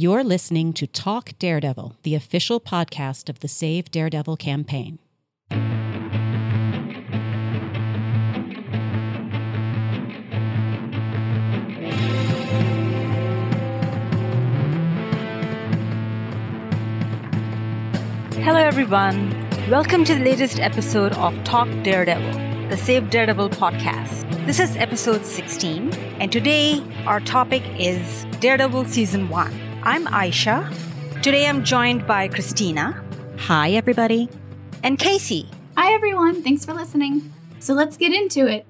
You're listening to Talk Daredevil, the official podcast of the Save Daredevil campaign. Hello, everyone. Welcome to the latest episode of Talk Daredevil, the Save Daredevil podcast. This is episode 16, and today our topic is Daredevil Season 1. I'm Aisha. Today I'm joined by Christina. Hi, everybody. And Casey. Hi, everyone. Thanks for listening. So let's get into it.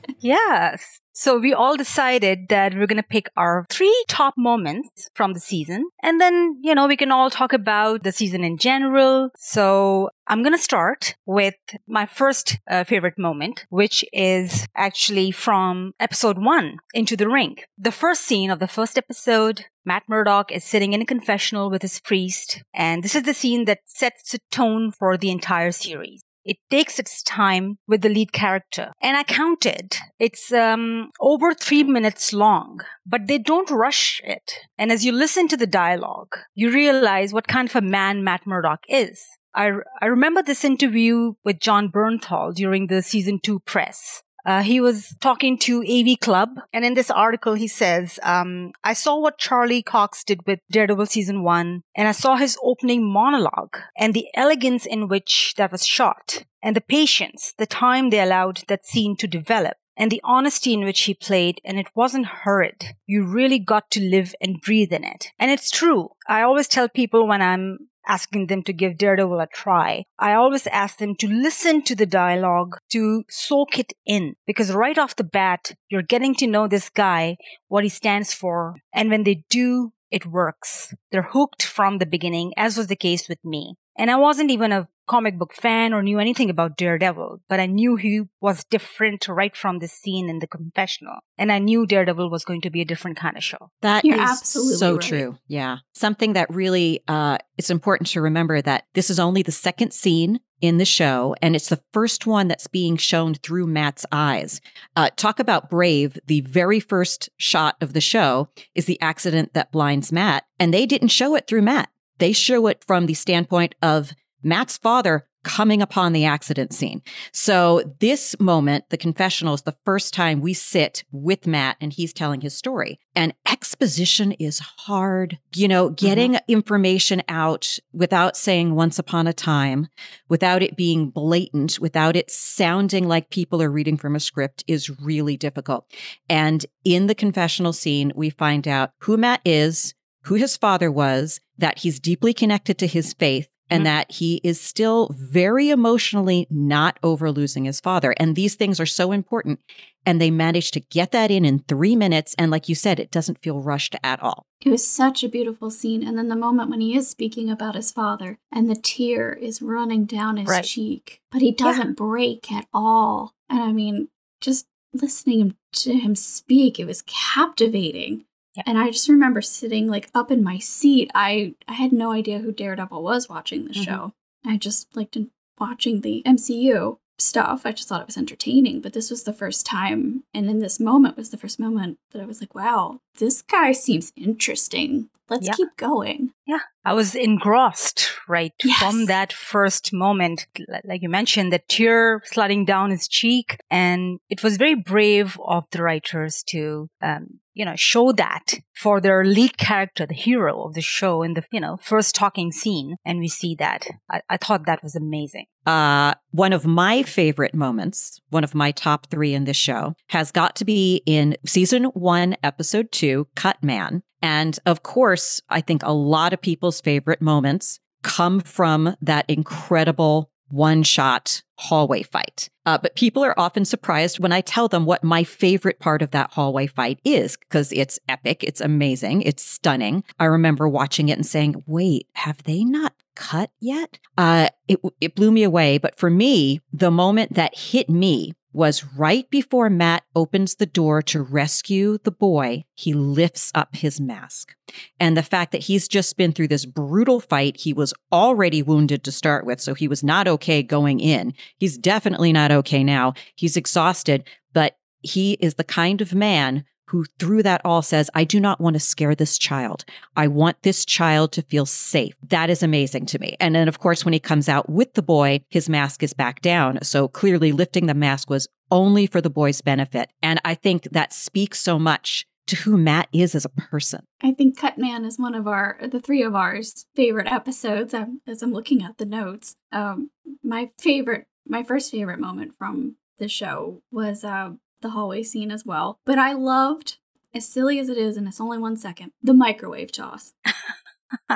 yes. So we all decided that we're going to pick our three top moments from the season. And then, you know, we can all talk about the season in general. So I'm going to start with my first uh, favorite moment, which is actually from episode one, Into the Ring. The first scene of the first episode, Matt Murdock is sitting in a confessional with his priest. And this is the scene that sets the tone for the entire series. It takes its time with the lead character. And I counted. It's um, over three minutes long, but they don't rush it. And as you listen to the dialogue, you realize what kind of a man Matt Murdock is. I, I remember this interview with Jon Bernthal during the season two press. Uh, he was talking to AV Club, and in this article, he says, um, I saw what Charlie Cox did with Daredevil season one, and I saw his opening monologue and the elegance in which that was shot, and the patience, the time they allowed that scene to develop. And the honesty in which he played, and it wasn't hurried. You really got to live and breathe in it. And it's true. I always tell people when I'm asking them to give Daredevil a try. I always ask them to listen to the dialogue, to soak it in, because right off the bat, you're getting to know this guy, what he stands for, and when they do, it works. They're hooked from the beginning, as was the case with me. And I wasn't even a comic book fan or knew anything about Daredevil, but I knew he was different right from the scene in the confessional. And I knew Daredevil was going to be a different kind of show. That You're is absolutely so right. true. Yeah. Something that really, uh, it's important to remember that this is only the second scene in the show, and it's the first one that's being shown through Matt's eyes. Uh, talk about brave. The very first shot of the show is the accident that blinds Matt, and they didn't show it through Matt. They show it from the standpoint of Matt's father coming upon the accident scene. So this moment, the confessional is the first time we sit with Matt and he's telling his story. And exposition is hard. You know, mm-hmm. getting information out without saying once upon a time, without it being blatant, without it sounding like people are reading from a script is really difficult. And in the confessional scene, we find out who Matt is, who his father was, that he's deeply connected to his faith, and Mhm. that he is still very emotionally not over losing his father. And these things are so important. And they managed to get that in in three minutes. And like you said, it doesn't feel rushed at all. It was such a beautiful scene. And then the moment when he is speaking about his father and the tear is running down his Right. cheek, but he doesn't break at all. And I mean, just listening to him speak, it was captivating. And I just remember sitting like up in my seat. I, I had no idea who Daredevil was watching the Mhm. show. I just liked watching the MCU stuff. I just thought it was entertaining. But this was the first time, and in this moment was the first moment that I was like, wow, this guy seems interesting. Let's Yeah. keep going. Yeah. I was engrossed, right, Yes. from that first moment. Like you mentioned, the tear sliding down his cheek. And it was very brave of the writers to, um, you know, show that for their lead character, the hero of the show in the, you know, first talking scene. And we see that. I, I thought that was amazing. Uh, one of my favorite moments, one of my top three in this show, has got to be in season one, episode two, Cut Man. And of course, I think a lot of people's favorite moments come from that incredible one shot hallway fight. Uh, but people are often surprised when I tell them what my favorite part of that hallway fight is because it's epic, it's amazing, it's stunning. I remember watching it and saying, wait, have they not cut yet? Uh, it, it blew me away. But for me, the moment that hit me was right before Matt opens the door to rescue the boy, he lifts up his mask. And the fact that he's just been through this brutal fight, he was already wounded to start with, so he was not okay going in. He's definitely not okay now. He's exhausted, but he is the kind of man who through that all says, I do not want to scare this child. I want this child to feel safe. That is amazing to me. And then, of course, when he comes out with the boy, his mask is back down. So clearly lifting the mask was only for the boy's benefit. And I think that speaks so much to who Matt is as a person. I think Cutman is one of our, the three of ours, favorite episodes I'm, as I'm looking at the notes. Um, my favorite, my first favorite moment from the show was uh, the hallway scene as well. But I loved, as silly as it is, and it's only one second, the microwave toss.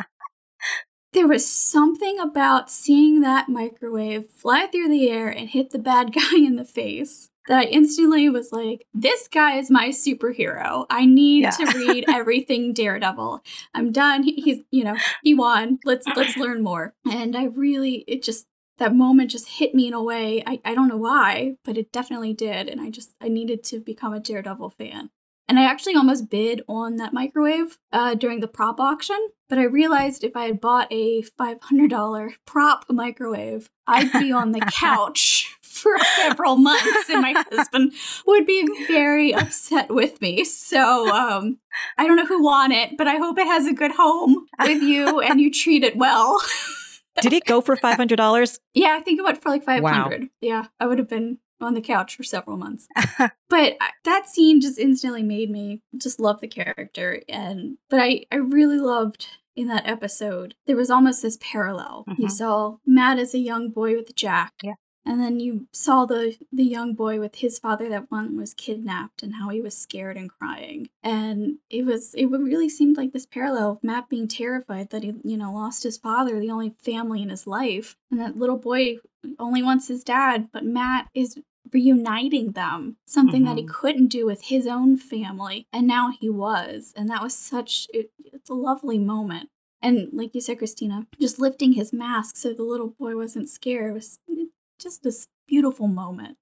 there was something about seeing that microwave fly through the air and hit the bad guy in the face that I instantly was like, this guy is my superhero. I need yeah. to read everything Daredevil. I'm done. He's, you know, he won. Let's let's learn more. And I really it just that moment just hit me in a way. I, I don't know why, but it definitely did. And I just I needed to become a Daredevil fan. And I actually almost bid on that microwave uh, during the prop auction, but I realized if I had bought a $500 prop microwave, I'd be on the couch for several months and my husband would be very upset with me. So um, I don't know who won it, but I hope it has a good home with you and you treat it well. Did it go for $500? Yeah, I think it went for like 500 wow. Yeah, I would have been on the couch for several months. but that scene just instantly made me just love the character and but I I really loved in that episode there was almost this parallel. Mm-hmm. You saw Matt as a young boy with Jack. Yeah. And then you saw the the young boy with his father that one was kidnapped and how he was scared and crying. And it was it really seemed like this parallel of Matt being terrified that he, you know, lost his father, the only family in his life. And that little boy only wants his dad, but Matt is reuniting them, something mm-hmm. that he mm-hmm. couldn't do with his own family. And now he was. And that was such it, it's a lovely moment. And like you said, Christina, just lifting his mask so the little boy wasn't scared was just this beautiful moment.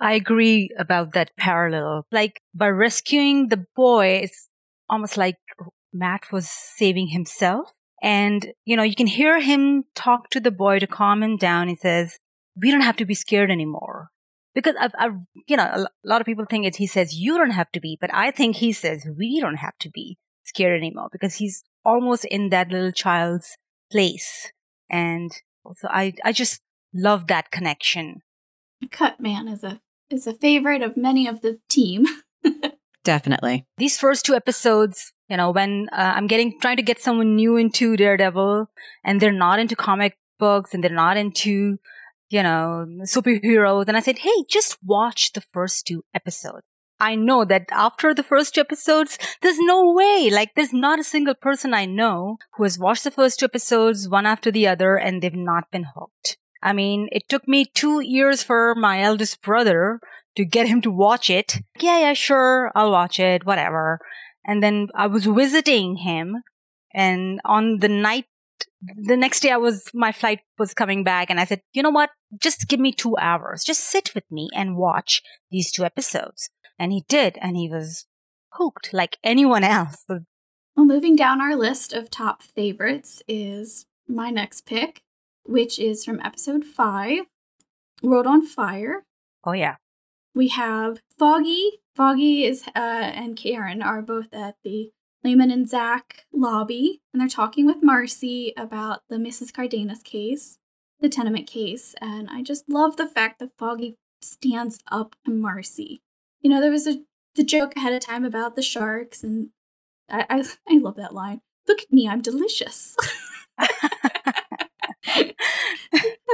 I agree about that parallel. Like by rescuing the boy, it's almost like Matt was saving himself. And, you know, you can hear him talk to the boy to calm him down. He says, we don't have to be scared anymore. Because I've, I've you know, a lot of people think it, he says, you don't have to be, but I think he says, we don't have to be scared anymore because he's almost in that little child's place. And so I, I just love that connection. Cutman is a is a favorite of many of the team. Definitely. These first two episodes, you know, when uh, I'm getting trying to get someone new into Daredevil and they're not into comic books and they're not into, you know, superheroes, and I said, "Hey, just watch the first two episodes." I know that after the first two episodes, there's no way, like, there's not a single person I know who has watched the first two episodes one after the other and they've not been hooked. I mean, it took me two years for my eldest brother to get him to watch it. Yeah, yeah, sure, I'll watch it, whatever. And then I was visiting him and on the night, the next day I was, my flight was coming back and I said, you know what? Just give me two hours. Just sit with me and watch these two episodes. And he did. And he was hooked like anyone else. Well, moving down our list of top favorites is my next pick, which is from episode five World on Fire. Oh, yeah. We have Foggy. Foggy is uh, and Karen are both at the Landman and Zack lobby, and they're talking with Marci about the Mrs. Cardenas case, the tenement case. And I just love the fact that Foggy stands up to Marci. You know, there was a the joke ahead of time about the sharks, and I I, I love that line. Look at me, I'm delicious.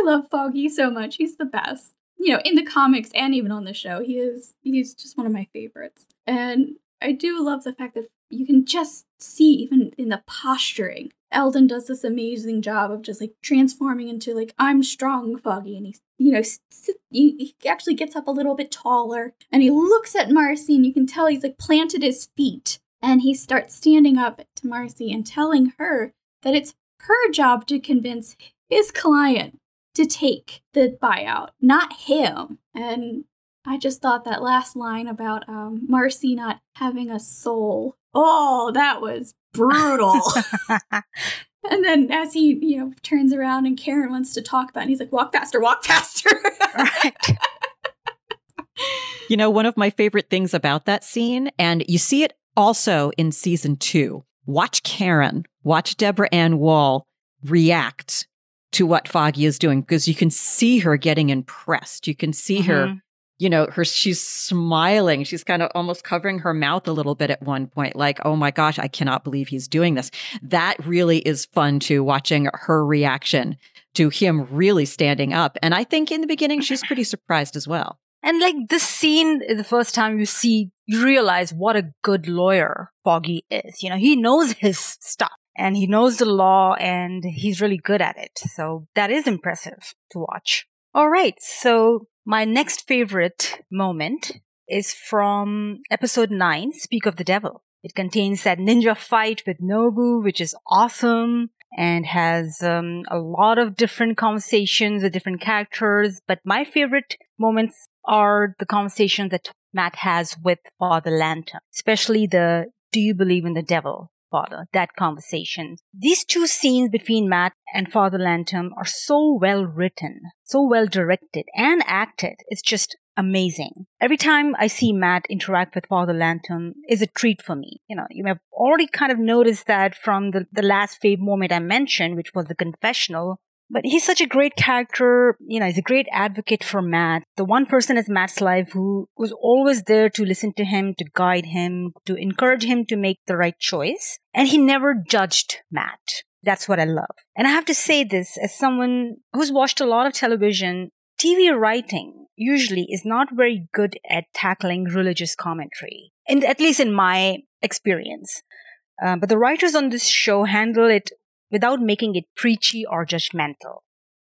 I love Foggy so much. He's the best. You know, in the comics and even on the show, he is he's just one of my favorites. And I do love the fact that you can just see even in the posturing. Elden does this amazing job of just like transforming into like I'm strong Foggy and he's you know he actually gets up a little bit taller and he looks at Marci and you can tell he's like planted his feet and he starts standing up to Marci and telling her that it's her job to convince his client to take the buyout, not him. And I just thought that last line about um, Marci not having a soul. Oh, that was brutal. and then as he, you know, turns around and Karen wants to talk about it, he's like, walk faster, walk faster. right. you know, one of my favorite things about that scene, and you see it also in season two. Watch Karen, watch Deborah Ann Woll react to what Foggy is doing because you can see her getting impressed. You can see mm-hmm. her, you know, her she's smiling. She's kind of almost covering her mouth a little bit at one point, like, oh my gosh, I cannot believe he's doing this. That really is fun too, watching her reaction to him really standing up. And I think in the beginning she's pretty surprised as well. And like this scene is the first time you see, you realize what a good lawyer Foggy is. You know, he knows his stuff and he knows the law and he's really good at it. So that is impressive to watch. All right. So my next favorite moment is from episode nine, Speak of the Devil. It contains that ninja fight with Nobu, which is awesome and has um, a lot of different conversations with different characters. But my favorite moments are the conversations that Matt has with Father Lantom, especially the do you believe in the devil father, that conversation. These two scenes between Matt and Father Lantom are so well written, so well directed and acted. It's just amazing. Every time I see Matt interact with Father Lantom is a treat for me. You know, you have already kind of noticed that from the, the last fave moment I mentioned, which was the confessional, but he's such a great character. You know, he's a great advocate for Matt. The one person in Matt's life who was always there to listen to him, to guide him, to encourage him to make the right choice. And he never judged Matt. That's what I love. And I have to say this as someone who's watched a lot of television, TV writing usually is not very good at tackling religious commentary. And at least in my experience. Uh, but the writers on this show handle it without making it preachy or judgmental.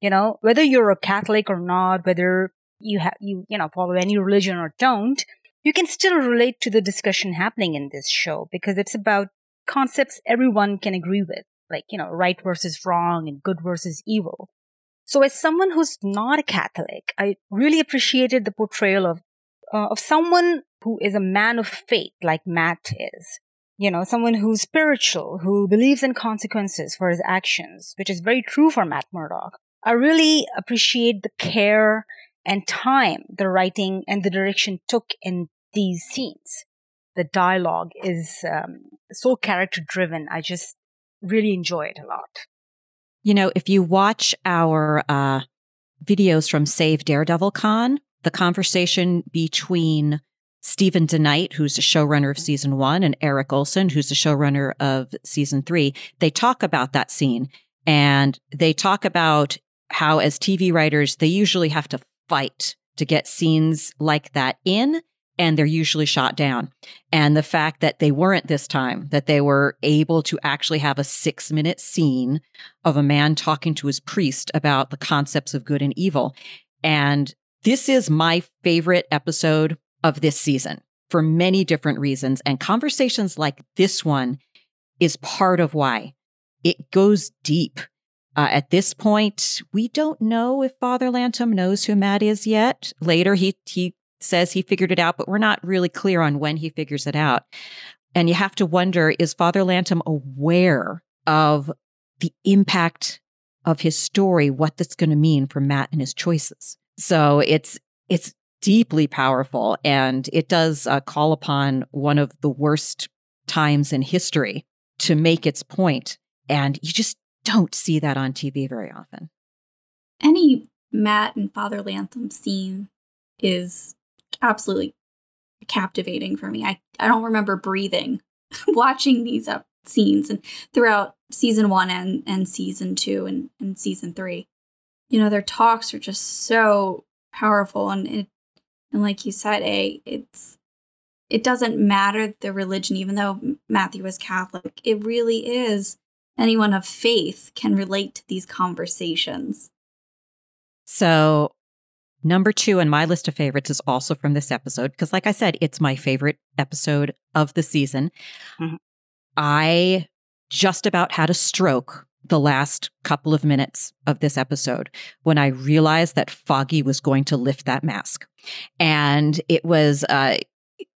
You know, whether you're a Catholic or not, whether you have, you, you know, follow any religion or don't, you can still relate to the discussion happening in this show because it's about concepts everyone can agree with, like, you know, right versus wrong and good versus evil. So as someone who's not a Catholic, I really appreciated the portrayal of, uh, of someone who is a man of faith like Matt is you know, someone who's spiritual, who believes in consequences for his actions, which is very true for Matt Murdock. I really appreciate the care and time the writing and the direction took in these scenes. The dialogue is um, so character driven. I just really enjoy it a lot. You know, if you watch our uh, videos from Save Daredevil Con, the conversation between Steven DeKnight, who's the showrunner of season one, and Erik Oleson, who's the showrunner of season three, they talk about that scene and they talk about how, as TV writers, they usually have to fight to get scenes like that in, and they're usually shot down. And the fact that they weren't this time, that they were able to actually have a six minute scene of a man talking to his priest about the concepts of good and evil. And this is my favorite episode of this season for many different reasons. And conversations like this one is part of why it goes deep. Uh, at this point, we don't know if Father Lantom knows who Matt is yet. Later, he he says he figured it out, but we're not really clear on when he figures it out. And you have to wonder: Is Father Lantom aware of the impact of his story? What that's going to mean for Matt and his choices? So it's it's deeply powerful. And it does uh, call upon one of the worst times in history to make its. And you just don't see that on TV very often. Any Matt and Father Lantom scene is absolutely captivating for me. I, I don't remember breathing watching these up scenes and throughout season one and, and season two and, and season three. You know, their talks are just so powerful and it and like you said, A, it's it doesn't matter the religion, even though Matthew was Catholic. It really is anyone of faith can relate to these conversations. So, number two on my list of favorites is also from this episode, because, like I said, it's my favorite episode of the season. Mm-hmm. I just about had a stroke the last couple of minutes of this episode when I realized that Foggy was going to lift that mask. And it was uh,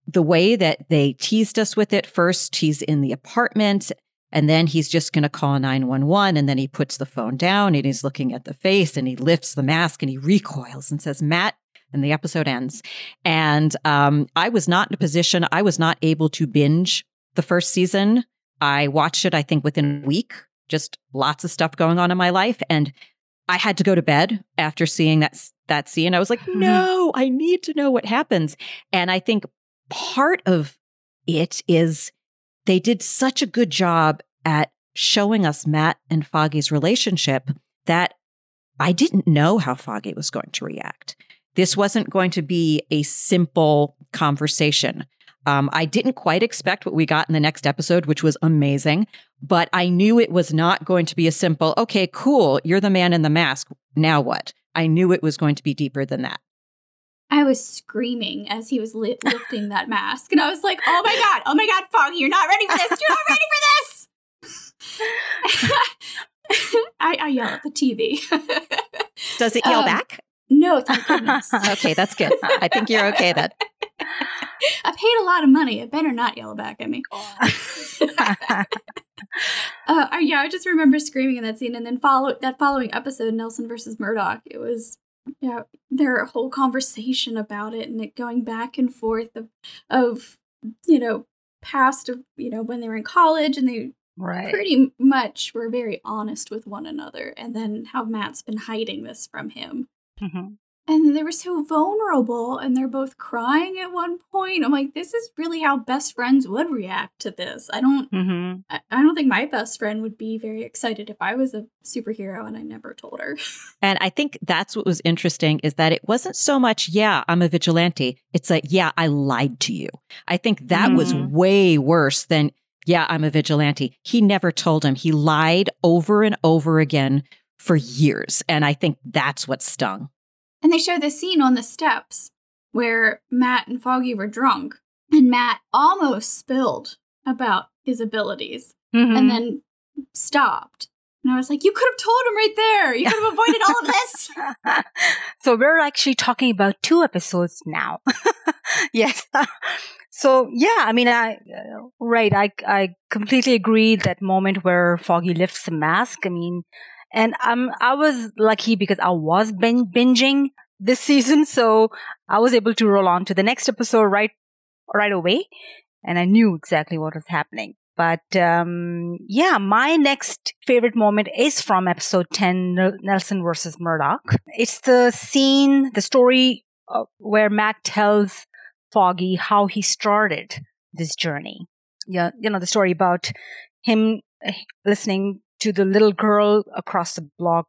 the way that they teased us with it. First, he's in the apartment. And then he's just going to call 911. And then he puts the phone down and he's looking at the face and he lifts the mask and he recoils and says, Matt, and the episode ends. And um, I was not in a position, I was not able to binge the first season. I watched it, I think, within a week, just lots of stuff going on in my life. And I had to go to bed after seeing that, that scene. I was like, Mhm. no, I need to know what happens. And I think part of it is they did such a good job at showing us Matt and Foggy's relationship that I didn't know how Foggy was going to react. This wasn't going to be a simple conversation. Um, I didn't quite expect what we got in the next episode, which was amazing, but I knew it was not going to be a simple, okay, cool, you're the man in the mask. Now what? I knew it was going to be deeper than that. I was screaming as he was li- lifting that mask, and I was like, "Oh my god! Oh my god, Foggy, you're not ready for this! You're not ready for this!" I, I yell at the TV. Does it yell Um, back? No, thank goodness. Okay, that's good. I think you're okay then. I paid a lot of money. It better not yell back at me. Uh, yeah, I just remember screaming in that scene, and then follow that following episode, Nelson versus Murdock. It was yeah, their whole conversation about it, and it going back and forth of of you know past of you know when they were in college, and they right. pretty much were very honest with one another, and then how Matt's been hiding this from him. Mhm. And they were so vulnerable, and they're both crying at one point. I'm like, this is really how best friends would react to this. I don't, Mhm. I I don't think my best friend would be very excited if I was a superhero and I never told her. And I think that's what was interesting is that it wasn't so much, yeah, I'm a vigilante. It's like, yeah, I lied to you. I think that was Mhm. way worse than, yeah, I'm a vigilante. He never told him. He lied over and over again for years. And I think that's what stung. And they show the scene on the steps where Matt and Foggy were drunk, and Matt almost spilled about his abilities Mhm. and then stopped. And I was like, you could have told him right there. You could have avoided all of this. so we're actually talking about two episodes now. yes. so yeah, I mean, I uh, right. I I completely agree. That moment where Foggy lifts the mask. I mean, and um, I was lucky because I was bin- binging this season, so I was able to roll on to the next episode right right away, and I knew exactly what was happening. But um, yeah, my next favorite moment is from episode 10, Nelson versus Murdock. It's the scene, the story uh, where Matt tells Foggy how he started this journey. Yeah, you know, the story about him uh, listening to the little girl across the block.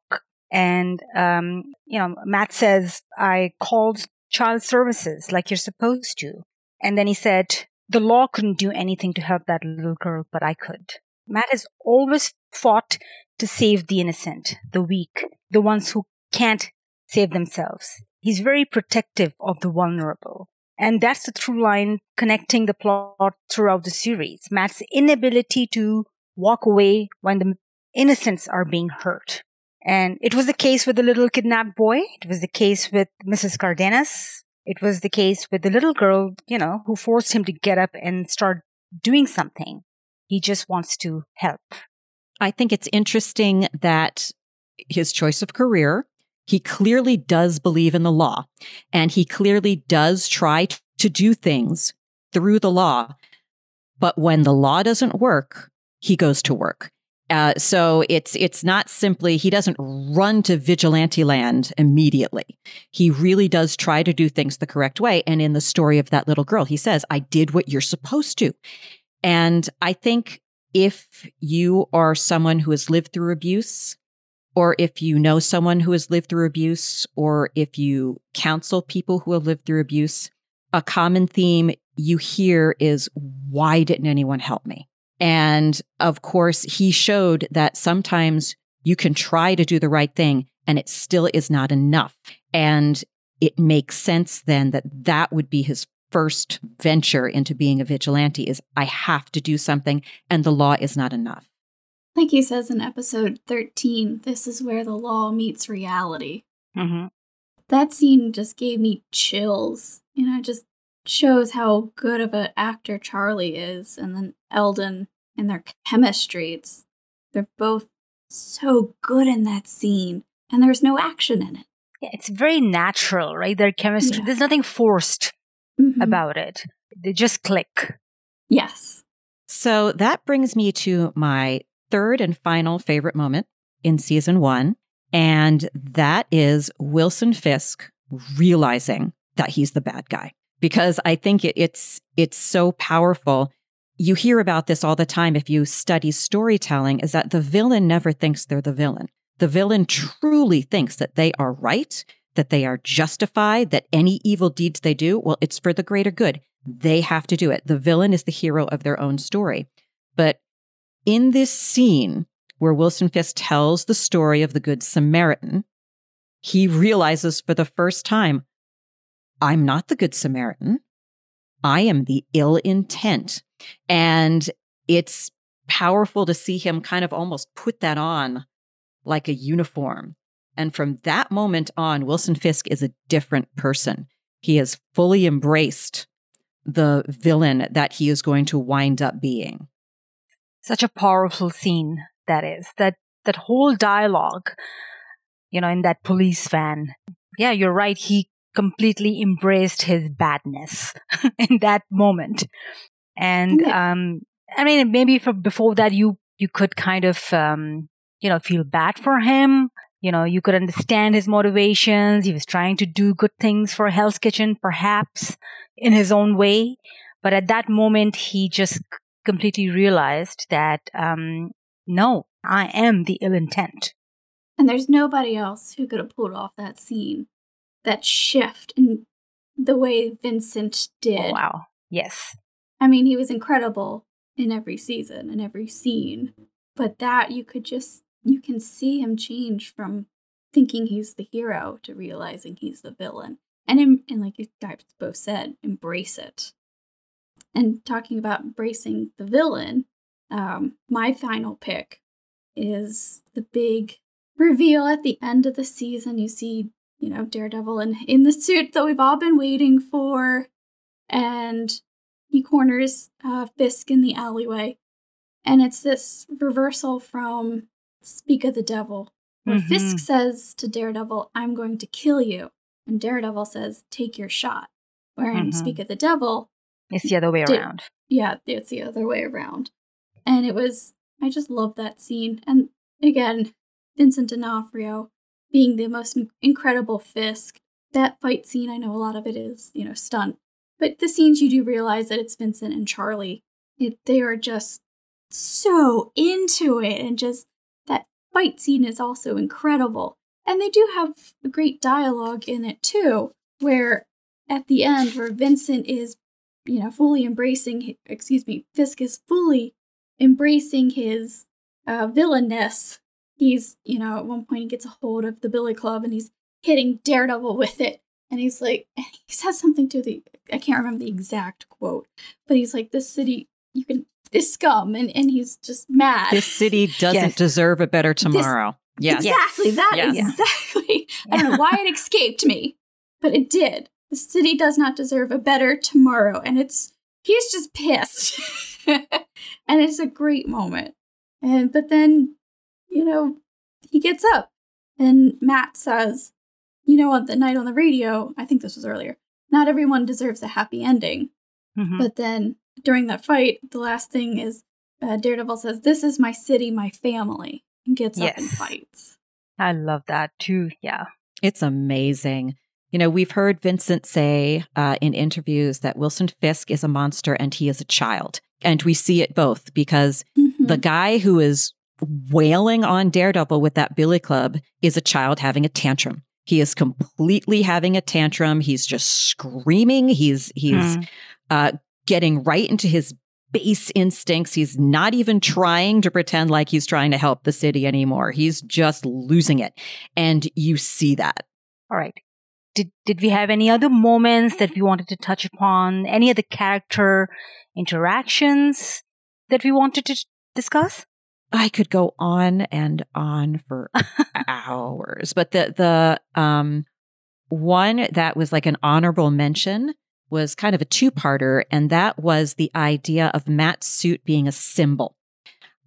And, um, you know, Matt says, I called child services like you're supposed to. And then he said, the law couldn't do anything to help that little girl, but I could. Matt has always fought to save the innocent, the weak, the ones who can't save themselves. He's very protective of the vulnerable. And that's the through line connecting the plot throughout the series. Matt's inability to walk away when the innocents are being hurt. And it was the case with the little kidnapped boy. It was the case with Mrs. Cardenas. It was the case with the little girl, you know, who forced him to get up and start doing something. He just wants to help. I think it's interesting that his choice of career, he clearly does believe in the law and he clearly does try to do things through the law. But when the law doesn't work, he goes to work. Uh, so it's it's not simply he doesn't run to vigilante land immediately. He really does try to do things the correct way. And in the story of that little girl, he says, "I did what you're supposed to." And I think if you are someone who has lived through abuse, or if you know someone who has lived through abuse, or if you counsel people who have lived through abuse, a common theme you hear is, why didn't anyone help me? And of course, he showed that sometimes you can try to do the right thing and it still is not enough. And it makes sense then that that would be his first venture into being a vigilante is I have to do something and the law is not enough. Like he says in episode 13, this is where the law meets reality. Mm-hmm. That scene just gave me chills. You know, it just shows how good of an actor Charlie is. And then Elden and their chemistry. It's, they're both so good in that scene. And there's no action in it. Yeah, it's very natural, right? Their chemistry, Yeah. there's nothing forced Mhm. about it. They just click. Yes. So that brings me to my third and final favorite moment in season one. And that is Wilson Fisk realizing that he's the bad guy. Because I think it, it's it's so powerful. You hear about this all the time if you study storytelling, is that the villain never thinks they're the villain. The villain truly thinks that they are right, that they are justified, that any evil deeds they do, well, it's for the greater good. They have to do it. The villain is the hero of their own story. But in this scene where Wilson Fisk tells the story of the Good Samaritan, he realizes for the first time, I'm not the Good Samaritan. I am the ill intent. And it's powerful to see him kind of almost put that on like a uniform. And from that moment on, Wilson Fisk is a different person. He has fully embraced the villain that he is going to wind up being. Such a powerful scene that is. That that whole dialogue, you know, in that police van. Yeah, you're right. He completely embraced his badness in that moment. And Yeah. um I mean maybe for before that you you could kind of um you know feel bad for him. You know, you could understand his motivations. He was trying to do good things for Hell's Kitchen, perhaps in his own way. But at that moment, he just completely realized that, um, no, I am the ill intent. And there's nobody else who could have pulled off that scene, that shift in the way Vincent did. Oh, wow. Yes. I mean, he was incredible in every season and every scene, but that you could just you can see him change from thinking he's the hero to realizing he's the villain, and and like you guys both said, embrace it. And talking about embracing the villain, um, my final pick is the big reveal at the end of the season. You see, you know, Daredevil in in the suit that we've all been waiting for, and he corners uh, Fisk in the alleyway. And it's this reversal from Speak of the Devil, where Mhm. Fisk says to Daredevil, I'm going to kill you. And Daredevil says, Take your shot. Where in Mhm. Speak of the Devil, It's the other way Did- around. yeah, it's the other way around. And it was, I just love that scene. And again, Vincent D'Onofrio being the most incredible Fisk. That fight scene, I know a lot of it is, you know, stunt. But the scenes you do realize that it's Vincent and Charlie. It, they are just so into it. And just that fight scene is also incredible. And they do have great dialogue in it too, where at the end, where Vincent is you know, fully embracing, excuse me, Fisk is fully embracing his uh. He's, you know, at one point he gets a hold of the Billy Club and he's hitting Daredevil with it. And he's like, he says something to the, I can't remember the exact quote, but he's like, this city, you can, this scum. And, and he's just mad. This city doesn't Yes. deserve a better tomorrow. yes. Exactly. that Yes. exactly. I don't know why it escaped me, but it did. The city does not deserve a better tomorrow, and it's he's just pissed, and it's a great moment. And but then, you know, he gets up, and Matt says, "You know, on the night on the radio, I think this was earlier. Not everyone deserves a happy ending." Mhm. But then during that fight, the last thing is uh, Daredevil says, "This is my city, my family," and gets up and fights. I love that too. Yeah. It's amazing. You know, we've heard Vincent say uh, in interviews that Wilson Fisk is a monster and he is a child. And we see it both because Mhm. the guy who is wailing on Daredevil with that billy club is a child having a tantrum. He is completely having a tantrum. He's just screaming. He's he's Mm. uh, getting right into his base instincts. He's not even trying to pretend like he's trying to help the city anymore. He's just losing it, and you see that. All right. Did did we have any other moments that we wanted to touch upon? Any other character interactions that we wanted to discuss? I could go on and on for hours, but the the um one that was like an honorable mention was kind of a two-parter and that was the idea of Matt's suit being a symbol.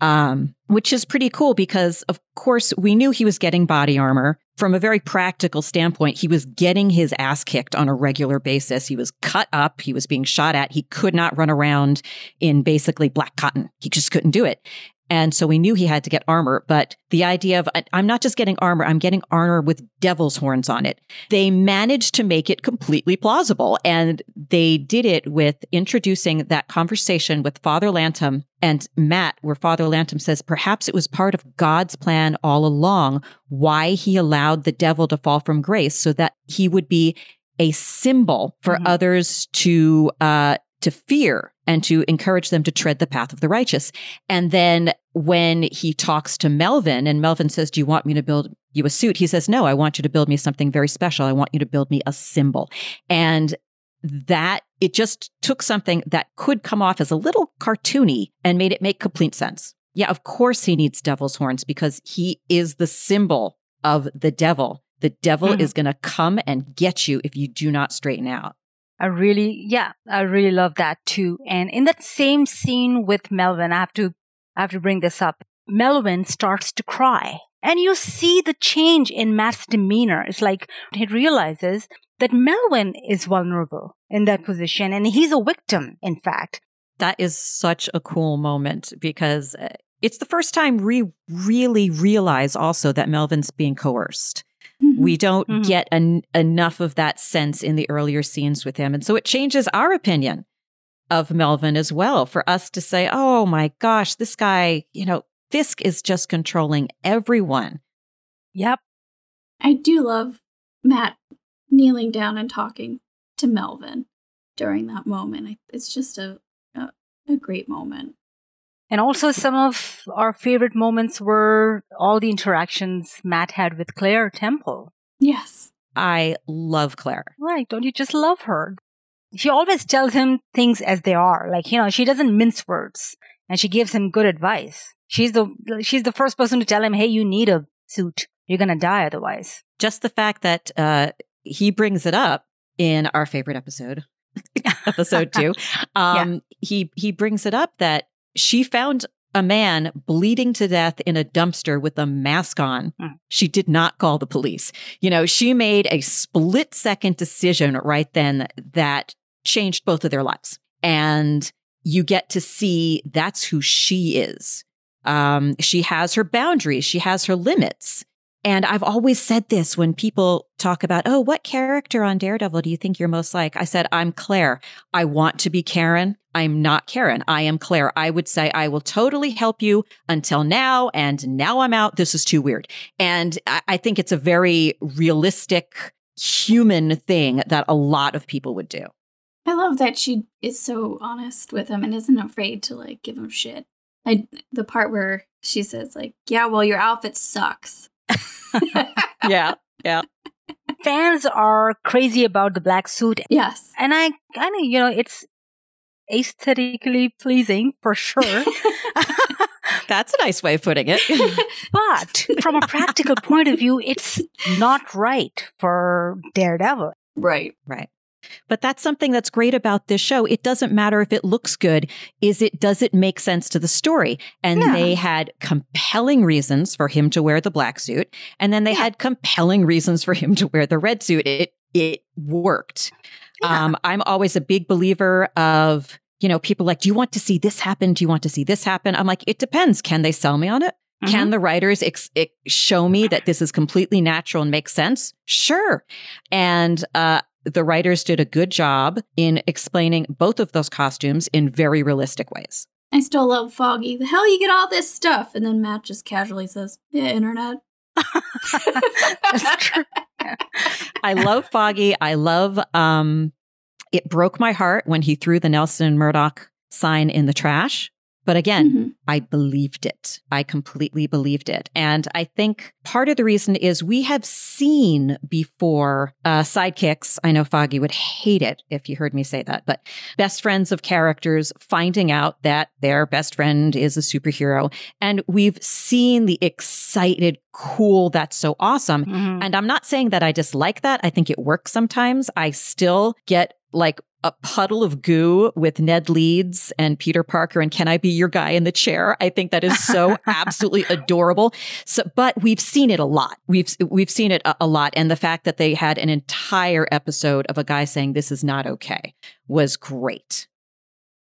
Um which is pretty cool because of course we knew he was getting body armor from a very practical standpoint, he was getting his ass kicked on a regular basis. He was cut up. He was being shot at. He could not run around in basically black cotton. He just couldn't do it. And so we knew he had to get armor, but the idea of I'm not just getting armor, I'm getting armor with devil's horns on it. They managed to make it completely plausible. And they did it with introducing that conversation with Father Lantom and Matt, where Father Lantom says perhaps it was part of God's plan all along why he allowed the devil to fall from grace so that he would be a symbol for mm-hmm. others to uh, to fear and to encourage them to tread the path of the righteous. And then when he talks to Melvin and Melvin says, Do you want me to build you a suit? He says, No, I want you to build me something very special. I want you to build me a symbol. And that it just took something that could come off as a little cartoony and made it make complete sense. Yeah, of course he needs devil's horns because he is the symbol of the devil. The devil mm-hmm. is going to come and get you if you do not straighten out. I really, yeah, I really love that too. And in that same scene with Melvin, I have to, I have to bring this up. Melvin starts to cry and you see the change in Matt's demeanor. It's like he realizes that Melvin is vulnerable in that position and he's a victim, in fact. That is such a cool moment because uh, it's the first time we really realize also that Melvin's being coerced. Mm-hmm. We don't mm-hmm. get an, enough of that sense in the earlier scenes with him. And so it changes our opinion of Melvin as well for us to say, oh my gosh, this guy, you know, Fisk is just controlling everyone. Yep. I do love Matt kneeling down and talking to Melvin during that moment. It's just a, a, a great moment. And also, some of our favorite moments were all the interactions Matt had with Claire Temple. Yes. I love Claire. Right. Don't you just love her? She always tells him things as they are. Like, you know, she doesn't mince words and she gives him good advice. She's the, she's the first person to tell him, Hey, you need a suit. You're going to die otherwise. Just the fact that, uh, he brings it up in our favorite episode, episode two. Um, yeah. he, he brings it up that she found a man bleeding to death in a dumpster with a mask on. Hmm. She did not call the police. You know, she made a split second decision right then that changed both of their lives. And you get to see that's who she is. Um, she has her boundaries, she has her limits. And I've always said this when people talk about, oh, what character on Daredevil do you think you're most like? I said, I'm Claire. I want to be Karen. I'm not Karen. I am Claire. I would say I will totally help you until now. And now I'm out. This is too weird. And I, think it's a very realistic human thing that a lot of people would do. I love that she is so honest with him and isn't afraid to like give him shit. I the part where she says like, "Yeah, well, your outfit sucks." yeah, yeah. Fans are crazy about the black suit. Yes. And I kind of, you know, it's aesthetically pleasing for sure. That's a nice way of putting it. but from a practical point of view, it's not right for Daredevil. Right. Right. But that's something that's great about this show. It doesn't matter if it looks good. Is it, does it make sense to the story? And yeah. they had compelling reasons for him to wear the black suit. And then they yeah. had compelling reasons for him to wear the red suit. It, it worked. Yeah. Um, I'm always a big believer of, you know, people like, do you want to see this happen? Do you want to see this happen? I'm like, it depends. Can they sell me on it? Mm-hmm. Can the writers ex- ex- show me that this is completely natural and makes sense? Sure. And uh, the writers did a good job in explaining both of those costumes in very realistic ways. I still love Foggy. The hell you get all this stuff? And then Matt just casually says, Yeah, internet. I love Foggy. I love um it broke my heart when he threw the Nelson Murdock sign in the trash. But again, mm-hmm. I believed it. I completely believed it. And I think part of the reason is we have seen before uh, sidekicks. I know Foggy would hate it if you heard me say that, but best friends of characters finding out that their best friend is a superhero. And we've seen the excited, cool, that's so awesome. Mm-hmm. And I'm not saying that I dislike that. I think it works sometimes. I still get like a puddle of goo with Ned Leeds and Peter Parker and can I be your guy in the chair? I think that is so absolutely adorable. So, but we've seen it a lot. We've we've seen it a, a, lot, and the fact that they had an entire episode of a guy saying this is not okay was great.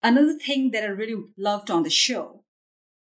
Another thing that I really loved on the show,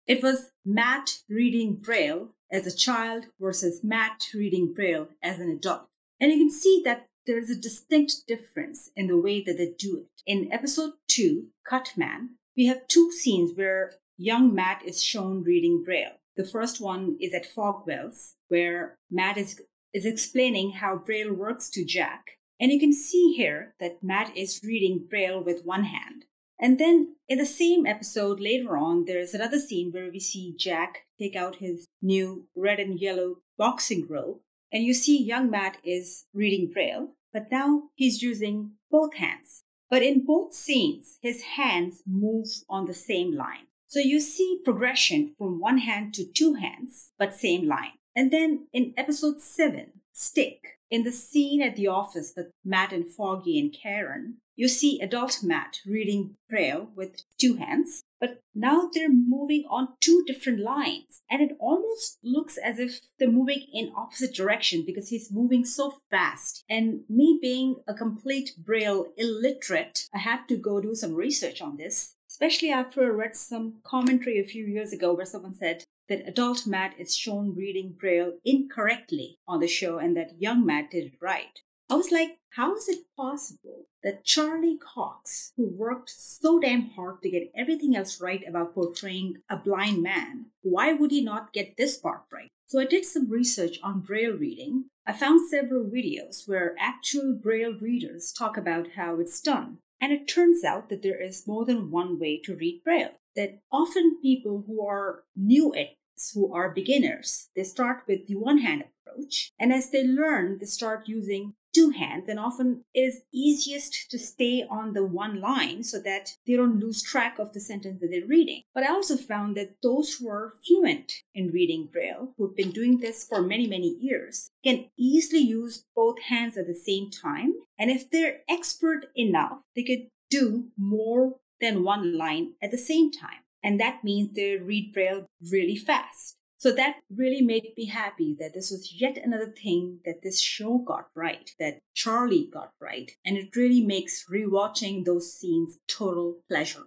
it was Matt reading Braille as a child versus Matt reading Braille as an adult, and you can see that there's a distinct difference in the way that they do it. In episode 2, Cut Man, we have two scenes where young Matt is shown reading Braille. The first one is at Fogwells, where Matt is, is explaining how Braille works to Jack. And you can see here that Matt is reading Braille with one hand. And then in the same episode later on, there's another scene where we see Jack take out his new red and yellow boxing robe and you see young Matt is reading Braille, but now he's using both hands. But in both scenes, his hands move on the same line. So you see progression from one hand to two hands, but same line. And then in episode 7, Stick, in the scene at the office with Matt and Foggy and Karen, you see adult Matt reading Braille with two hands, but now they're moving on two different lines. And it almost looks as if they're moving in opposite direction because he's moving so fast. And me being a complete Braille illiterate, I had to go do some research on this, especially after I read some commentary a few years ago where someone said that adult Matt is shown reading Braille incorrectly on the show and that young Matt did it right. I was like, how is it possible that Charlie Cox, who worked so damn hard to get everything else right about portraying a blind man, why would he not get this part right? So I did some research on Braille reading. I found several videos where actual Braille readers talk about how it's done. And it turns out that there is more than one way to read Braille. That often people who are new at who are beginners, they start with the one hand approach. And as they learn, they start using two hands and often it is easiest to stay on the one line so that they don't lose track of the sentence that they're reading. But I also found that those who are fluent in reading Braille, who've been doing this for many, many years, can easily use both hands at the same time. And if they're expert enough, they could do more than one line at the same time. And that means they read Braille really fast. So that really made me happy that this was yet another thing that this show got right, that Charlie got right. And it really makes rewatching those scenes total pleasure.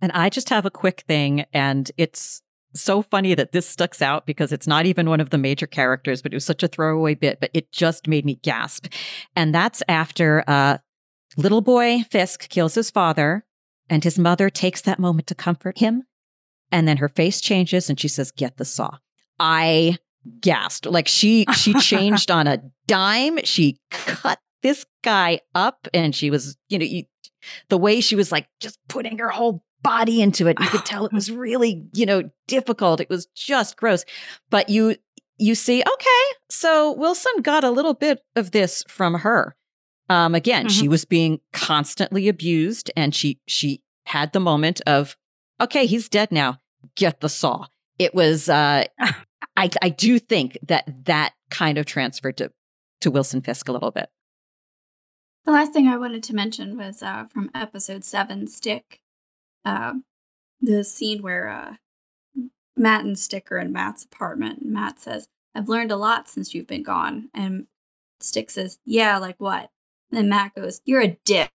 And I just have a quick thing, and it's so funny that this sticks out because it's not even one of the major characters, but it was such a throwaway bit, but it just made me gasp. And that's after uh, little boy Fisk kills his father, and his mother takes that moment to comfort him and then her face changes and she says, Get the saw. I gasped. Like she she changed on a dime. She cut this guy up and she was, you know, you, the way she was like just putting her whole body into it. You could tell it was really, you know, difficult. It was just gross. But you you see, okay, so Wilson got a little bit of this from her. Um, again, mm-hmm. she was being constantly abused and she she had the moment of, okay, he's dead now get the saw. It was, uh, I, I do think that that kind of transferred to, to Wilson Fisk a little bit. The last thing I wanted to mention was uh, from episode seven, Stick. Uh, the scene where uh, Matt and Stick are in Matt's apartment. Matt says, I've learned a lot since you've been gone. And Stick says, Yeah, like what? And then Matt goes, You're a dick.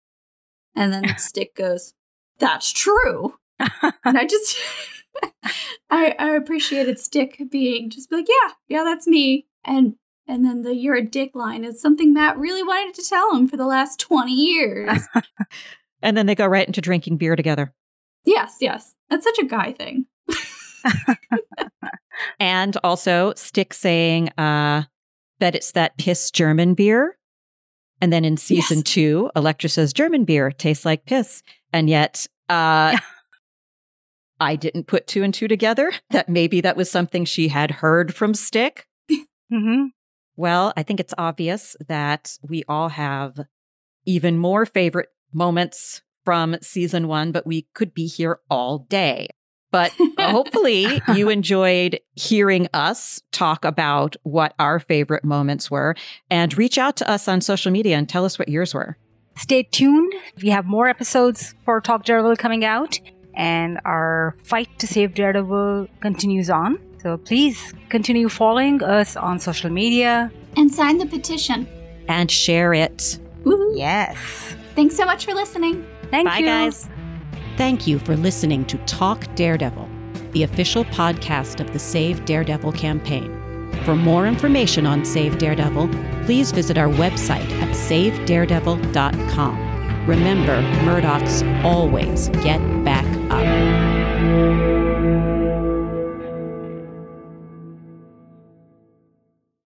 And then Stick goes, That's true. and I just I, I appreciated Stick being just like, yeah, yeah, that's me. And and then the you're a dick line is something Matt really wanted to tell him for the last 20 years. and then they go right into drinking beer together. Yes, yes. That's such a guy thing. and also Stick saying uh, that it's that piss German beer. And then in season yes. two, Elektra says German beer tastes like piss. And yet uh, I didn't put two and two together that maybe that was something she had heard from Stick. mm-hmm. Well, I think it's obvious that we all have even more favorite moments from season one, but we could be here all day. But uh, hopefully, you enjoyed hearing us talk about what our favorite moments were and reach out to us on social media and tell us what yours were. stay tuned. We have more episodes for Talk Daredevil coming out, and our fight to save Daredevil continues on. So please continue following us on social media. And sign the petition. And share it. Woohoo. Yes. Thanks so much for listening. Thank Bye, you. guys. Thank you for listening to Talk Daredevil, the official podcast of the Save Daredevil campaign. For more information on Save Daredevil, please visit our website at savedaredevil.com. Remember, Murdocks always get back up.